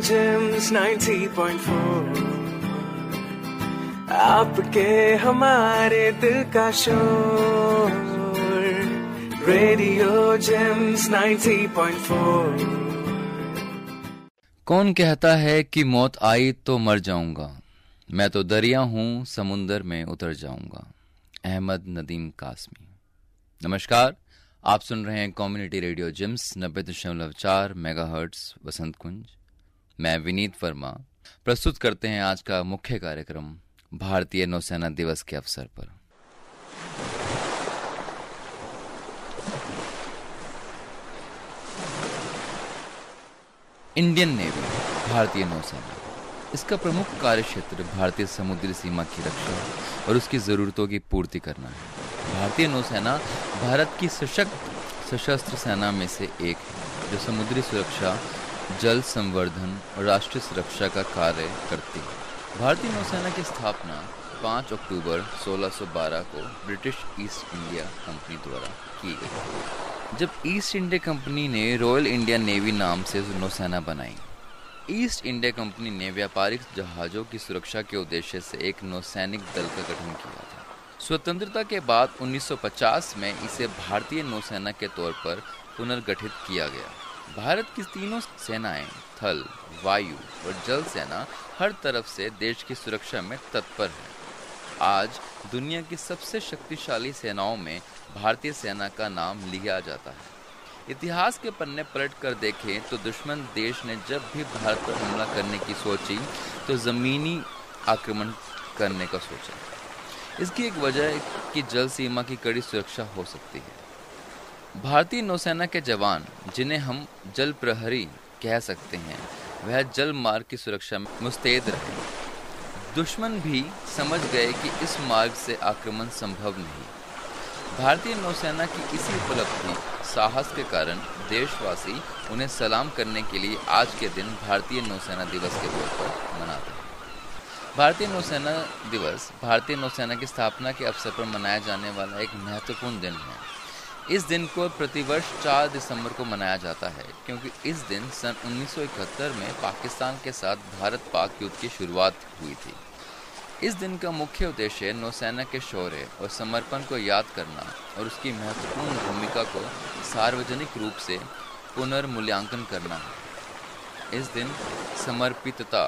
James 90.4 आपके हमारे दिल का शोर रेडियो जेम्स 90.4 कौन कहता है कि मौत आई तो मर जाऊँगा? मैं तो दरिया हूँ, समुंदर में उतर जाऊँगा। अहमद नदीम कासमी। नमस्कार, आप सुन रहे हैं कम्युनिटी रेडियो जिम्स नब्बे दशमलव चार मेगा हर्ट्स वसंत कुंज। मैं विनीत वर्मा प्रस्तुत करते हैं आज का मुख्य कार्यक्रम, भारतीय नौसेना दिवस के अवसर पर। इंडियन नेवी, भारतीय नौसेना। इसका प्रमुख कार्य क्षेत्र भारतीय समुद्री सीमा की रक्षा और उसकी जरूरतों की पूर्ति करना है। भारतीय नौसेना भारत की सशक्त सशस्त्र सेना में से एक है, जो समुद्री सुरक्षा जल संवर्धन और राष्ट्रीय सुरक्षा का कार्य करती है। भारतीय नौसेना की स्थापना 5 अक्टूबर 1612 को ब्रिटिश ईस्ट इंडिया कंपनी द्वारा की गई जब ईस्ट इंडिया कंपनी ने रॉयल इंडिया नेवी नाम से नौसेना बनाई, ईस्ट इंडिया कंपनी ने व्यापारिक जहाज़ों की सुरक्षा के उद्देश्य से एक नौसैनिक दल का गठन किया था। स्वतंत्रता के बाद 1950 में इसे भारतीय नौसेना के तौर पर पुनर्गठित किया गया। भारत की तीनों सेनाएँ, थल, वायु और जल सेना हर तरफ़ से देश की सुरक्षा में तत्पर है। आज दुनिया की सबसे शक्तिशाली सेनाओं में भारतीय सेना का नाम लिया जाता है। इतिहास के पन्ने पलट कर देखें तो दुश्मन देश ने जब भी भारत पर हमला करने की सोची तो ज़मीनी आक्रमण करने का सोचा। इसकी एक वजह कि जल सीमा की कड़ी सुरक्षा हो सकती है। भारतीय नौसेना के जवान, जिन्हें हम जल प्रहरी कह सकते हैं, वह जल मार्ग की सुरक्षा में मुस्तैद रहे। दुश्मन भी समझ गए कि इस मार्ग से आक्रमण संभव नहीं। भारतीय नौसेना की इसी उपलब्धि, साहस के कारण देशवासी उन्हें सलाम करने के लिए आज के दिन भारतीय नौसेना दिवस के तौर पर मनाते हैं। भारतीय नौसेना दिवस, भारतीय नौसेना की स्थापना के अवसर पर मनाया जाने वाला एक महत्वपूर्ण दिन है। इस दिन को प्रतिवर्ष 4 दिसंबर को मनाया जाता है, क्योंकि इस दिन सन 1971 में पाकिस्तान के साथ भारत पाक युद्ध की शुरुआत हुई थी। इस दिन का मुख्य उद्देश्य नौसेना के शौर्य और समर्पण को याद करना और उसकी महत्वपूर्ण भूमिका को सार्वजनिक रूप से पुनर्मूल्यांकन करना। है इस दिन समर्पितता,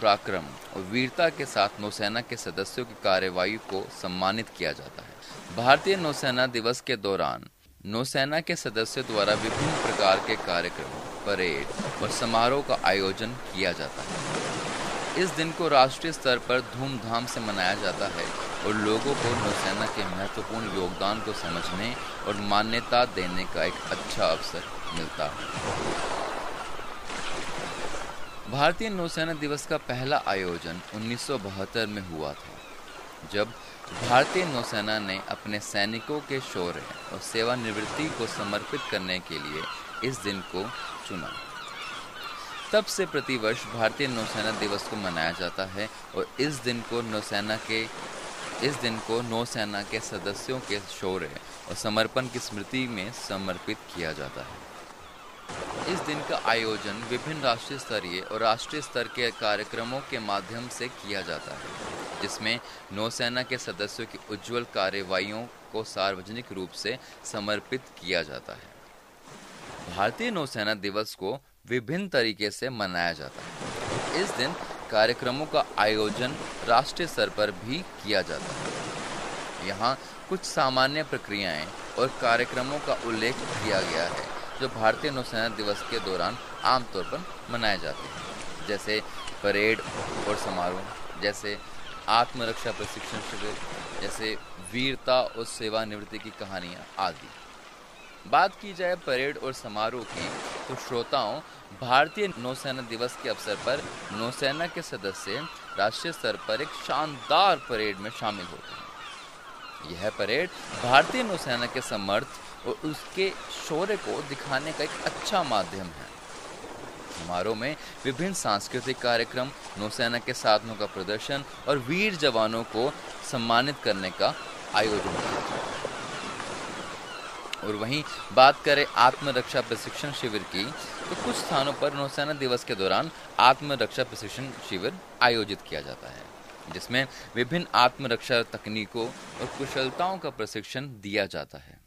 पराक्रम और वीरता के साथ नौसेना के सदस्यों की कार्यवाही को सम्मानित किया जाता है। भारतीय नौसेना दिवस के दौरान नौसेना के सदस्यों द्वारा विभिन्न प्रकार के कार्यक्रम, परेड और समारोह का आयोजन किया जाता है। इस दिन को राष्ट्रीय स्तर पर धूमधाम से मनाया जाता है और लोगों को नौसेना के महत्वपूर्ण योगदान को समझने और मान्यता देने का एक अच्छा अवसर मिलता है। भारतीय नौसेना दिवस का पहला आयोजन 1972 में हुआ था, जब भारतीय नौसेना ने अपने सैनिकों के शौर्य और सेवानिवृत्ति को समर्पित करने के लिए इस दिन को चुना। तब से प्रतिवर्ष भारतीय नौसेना दिवस को मनाया जाता है और इस दिन को नौसेना के, इस दिन को नौसेना के सदस्यों के शौर्य और समर्पण की स्मृति में समर्पित किया जाता है। इस दिन का आयोजन विभिन्न राष्ट्रीय स्तरीय और राष्ट्रीय स्तर के कार्यक्रमों के माध्यम से किया जाता है। जिसमें नौसेना के सदस्यों की उज्जवल कार्यवाहियों को सार्वजनिक रूप से समर्पित किया जाता है। भारतीय नौसेना दिवस को विभिन्न तरीके से मनाया जाता है। इस दिन कार्यक्रमों का आयोजन राष्ट्रीय स्तर पर भी किया जाता है। यहाँ कुछ सामान्य प्रक्रियाएँ और कार्यक्रमों का उल्लेख किया गया है, जो भारतीय नौसेना दिवस के दौरान आमतौर पर मनाए जाते हैं। जैसे परेड और समारोह, जैसे आत्मरक्षा प्रशिक्षण शिविर, जैसे वीरता और सेवानिवृत्ति की कहानियाँ आदि। बात की जाए परेड और समारोह की तो श्रोताओं, भारतीय नौसेना दिवस के अवसर पर नौसेना के सदस्य राष्ट्रीय स्तर पर एक शानदार परेड में शामिल होते हैं। यह परेड भारतीय नौसेना के समर्थ और उसके शौर्य को दिखाने का एक अच्छा माध्यम है। समारोह में विभिन्न सांस्कृतिक कार्यक्रम, नौसेना के साधनों का प्रदर्शन और वीर जवानों को सम्मानित करने का आयोजन किया और वहीं बात करें आत्मरक्षा प्रशिक्षण शिविर की तो कुछ स्थानों पर नौसेना दिवस के दौरान आत्मरक्षा प्रशिक्षण शिविर आयोजित किया जाता है, जिसमें विभिन्न आत्मरक्षा तकनीकों और कुशलताओं का प्रशिक्षण दिया जाता है।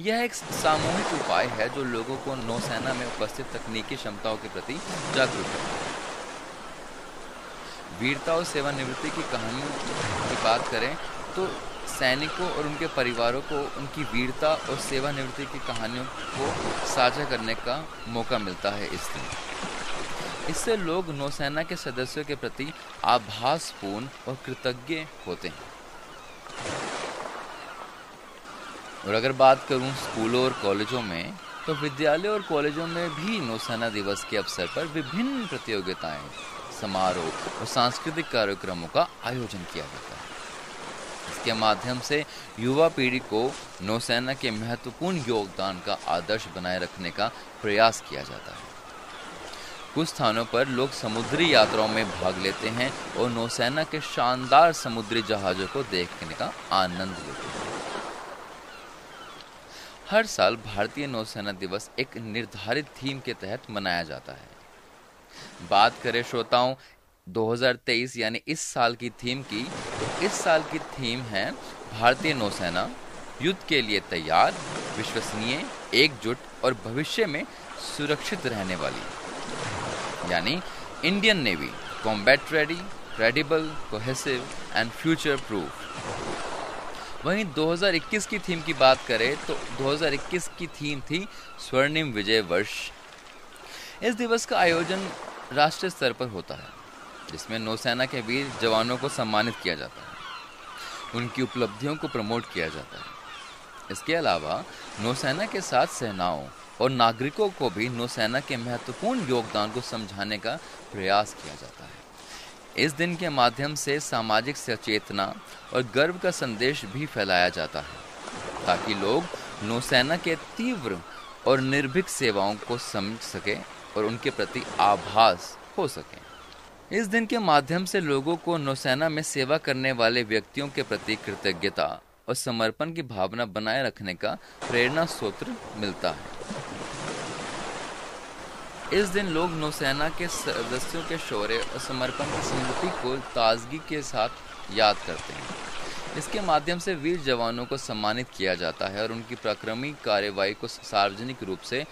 यह एक सामूहिक उपाय है जो लोगों को नौसेना में उपस्थित तकनीकी क्षमताओं के प्रति जागरूक करता है। वीरता और सेवानिवृत्ति की कहानियों की बात करें तो सैनिकों और उनके परिवारों को उनकी वीरता और सेवानिवृत्ति की कहानियों को साझा करने का मौका मिलता है इस दिन। इससे लोग नौसेना के सदस्यों के प्रति आभासपूर्ण और कृतज्ञ होते हैं। और अगर बात करूँ स्कूलों और कॉलेजों में तो विद्यालयों और कॉलेजों में भी नौसेना दिवस के अवसर पर विभिन्न प्रतियोगिताएँ, समारोह और सांस्कृतिक कार्यक्रमों का आयोजन किया जाता है। इसके माध्यम से युवा पीढ़ी को नौसेना के महत्वपूर्ण योगदान का आदर्श बनाए रखने का प्रयास किया जाता है। कुछ स्थानों पर लोग समुद्री यात्राओं में भाग लेते हैं और नौसेना के शानदार समुद्री जहाजों को देखने का आनंद लेते हैं। हर साल भारतीय नौसेना दिवस एक निर्धारित थीम के तहत मनाया जाता है। बात करें श्रोताओं 2023 यानी इस साल की थीम की तो इस साल की थीम है भारतीय नौसेना, युद्ध के लिए तैयार, विश्वसनीय, एकजुट और भविष्य में सुरक्षित रहने वाली। यानी Indian Navy combat ready credible cohesive and future proof वहीं 2021 की थीम की बात करें तो 2021 की थीम थी स्वर्णिम विजय वर्ष। इस दिवस का आयोजन राष्ट्रीय स्तर पर होता है, जिसमें नौसेना के वीर जवानों को सम्मानित किया जाता है। उनकी उपलब्धियों को प्रमोट किया जाता है। इसके अलावा नौसेना के साथ सेनाओं और नागरिकों को भी नौसेना के महत्वपूर्ण योगदान को समझाने का प्रयास किया जाता है। इस दिन के माध्यम से सामाजिक सचेतना और गर्व का संदेश भी फैलाया जाता है, ताकि लोग नौसेना के तीव्र और निर्भीक सेवाओं को समझ सकें और उनके प्रति आभास हो सके। इस दिन के माध्यम से लोगों को नौसेना में सेवा करने वाले व्यक्तियों के प्रति कृतज्ञता और समर्पण की भावना बनाए रखने का प्रेरणा सूत्र मिलता है। इस दिन लोग नौसेना के सदस्यों के शौर्य और समर्पण की स्मृति को ताजगी के साथ याद करते हैं। इसके माध्यम से वीर जवानों को सम्मानित किया जाता है और उनकी प्रक्रमी कार्यवाही को सार्वजनिक रूप से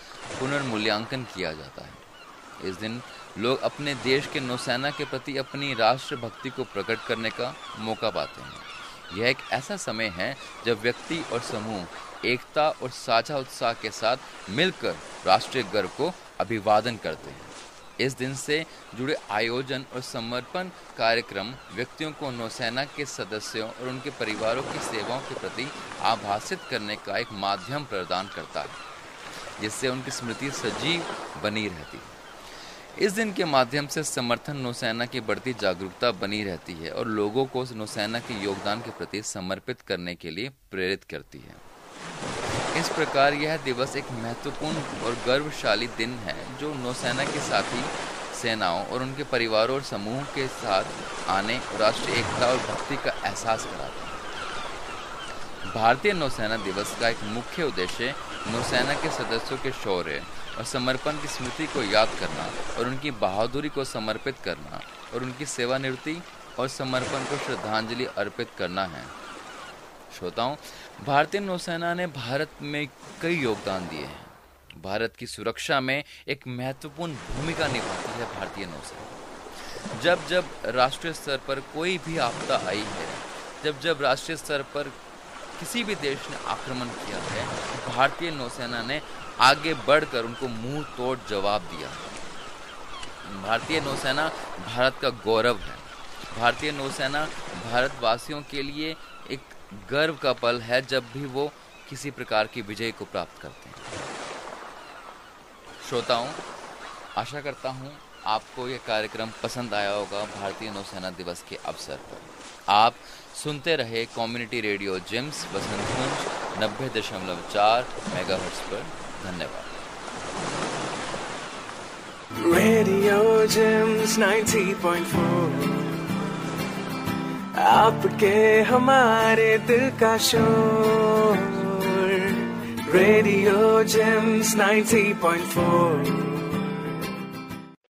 पुनर्मूल्यांकन किया जाता है। इस दिन लोग अपने देश के नौसेना के प्रति अपनी राष्ट्रभक्ति को प्रकट करने का मौका पाते हैं। यह एक ऐसा समय है जब व्यक्ति और समूह एकता और साझा उत्साह के साथ मिलकर राष्ट्रीय गर्व को अभिवादन करते हैं। इस दिन से जुड़े आयोजन और समर्पण कार्यक्रम व्यक्तियों को नौसेना के सदस्यों और उनके परिवारों की सेवाओं के प्रति आभासित करने का एक माध्यम प्रदान करता है, जिससे उनकी स्मृति सजीव बनी रहती है। इस दिन के माध्यम से समर्थन नौसेना की बढ़ती जागरूकता बनी रहती है और लोगों को नौसेना के योगदान के प्रति समर्पित करने के लिए प्रेरित करती है। इस प्रकार यह दिवस एक महत्वपूर्ण और गर्वशाली दिन है, जो नौसेना के साथी सेनाओं और उनके परिवारों और समूह के साथ आने, राष्ट्रीय एकता और भक्ति का एहसास कराता है। भारतीय नौसेना दिवस का एक मुख्य उद्देश्य नौसेना के सदस्यों के शौर्य और समर्पण की स्मृति को याद करना और उनकी बहादुरी को समर्पित करना और उनकी सेवानिवृत्ति और समर्पण को श्रद्धांजलि अर्पित करना है। श्रोताओं, भारतीय नौसेना ने भारत में कई योगदान दिए हैं। भारत की सुरक्षा में एक महत्वपूर्ण भूमिका निभाती है भारतीय नौसेना। जब जब राष्ट्रीय स्तर पर कोई भी आपदा आई है, जब जब राष्ट्रीय स्तर पर किसी भी देश ने आक्रमण किया है, भारतीय नौसेना ने आगे बढ़कर उनको मुँह तोड़ जवाब दिया भारतीय नौसेना भारत का गौरव है। भारतीय नौसेना भारतवासियों के लिए गर्व का पल है जब भी वो किसी प्रकार की विजय को प्राप्त करते हैं। श्रोताओं, आशा करता हूँ आपको यह कार्यक्रम पसंद आया होगा भारतीय नौसेना दिवस के अवसर पर। आप सुनते रहे community radio JIMS Basant Kunj नब्बे दशमलव चार मेगा पर। धन्यवाद। रेडियो जिम्स 90.4 आपके हमारे दिल का शोर Radio Gems 90.4.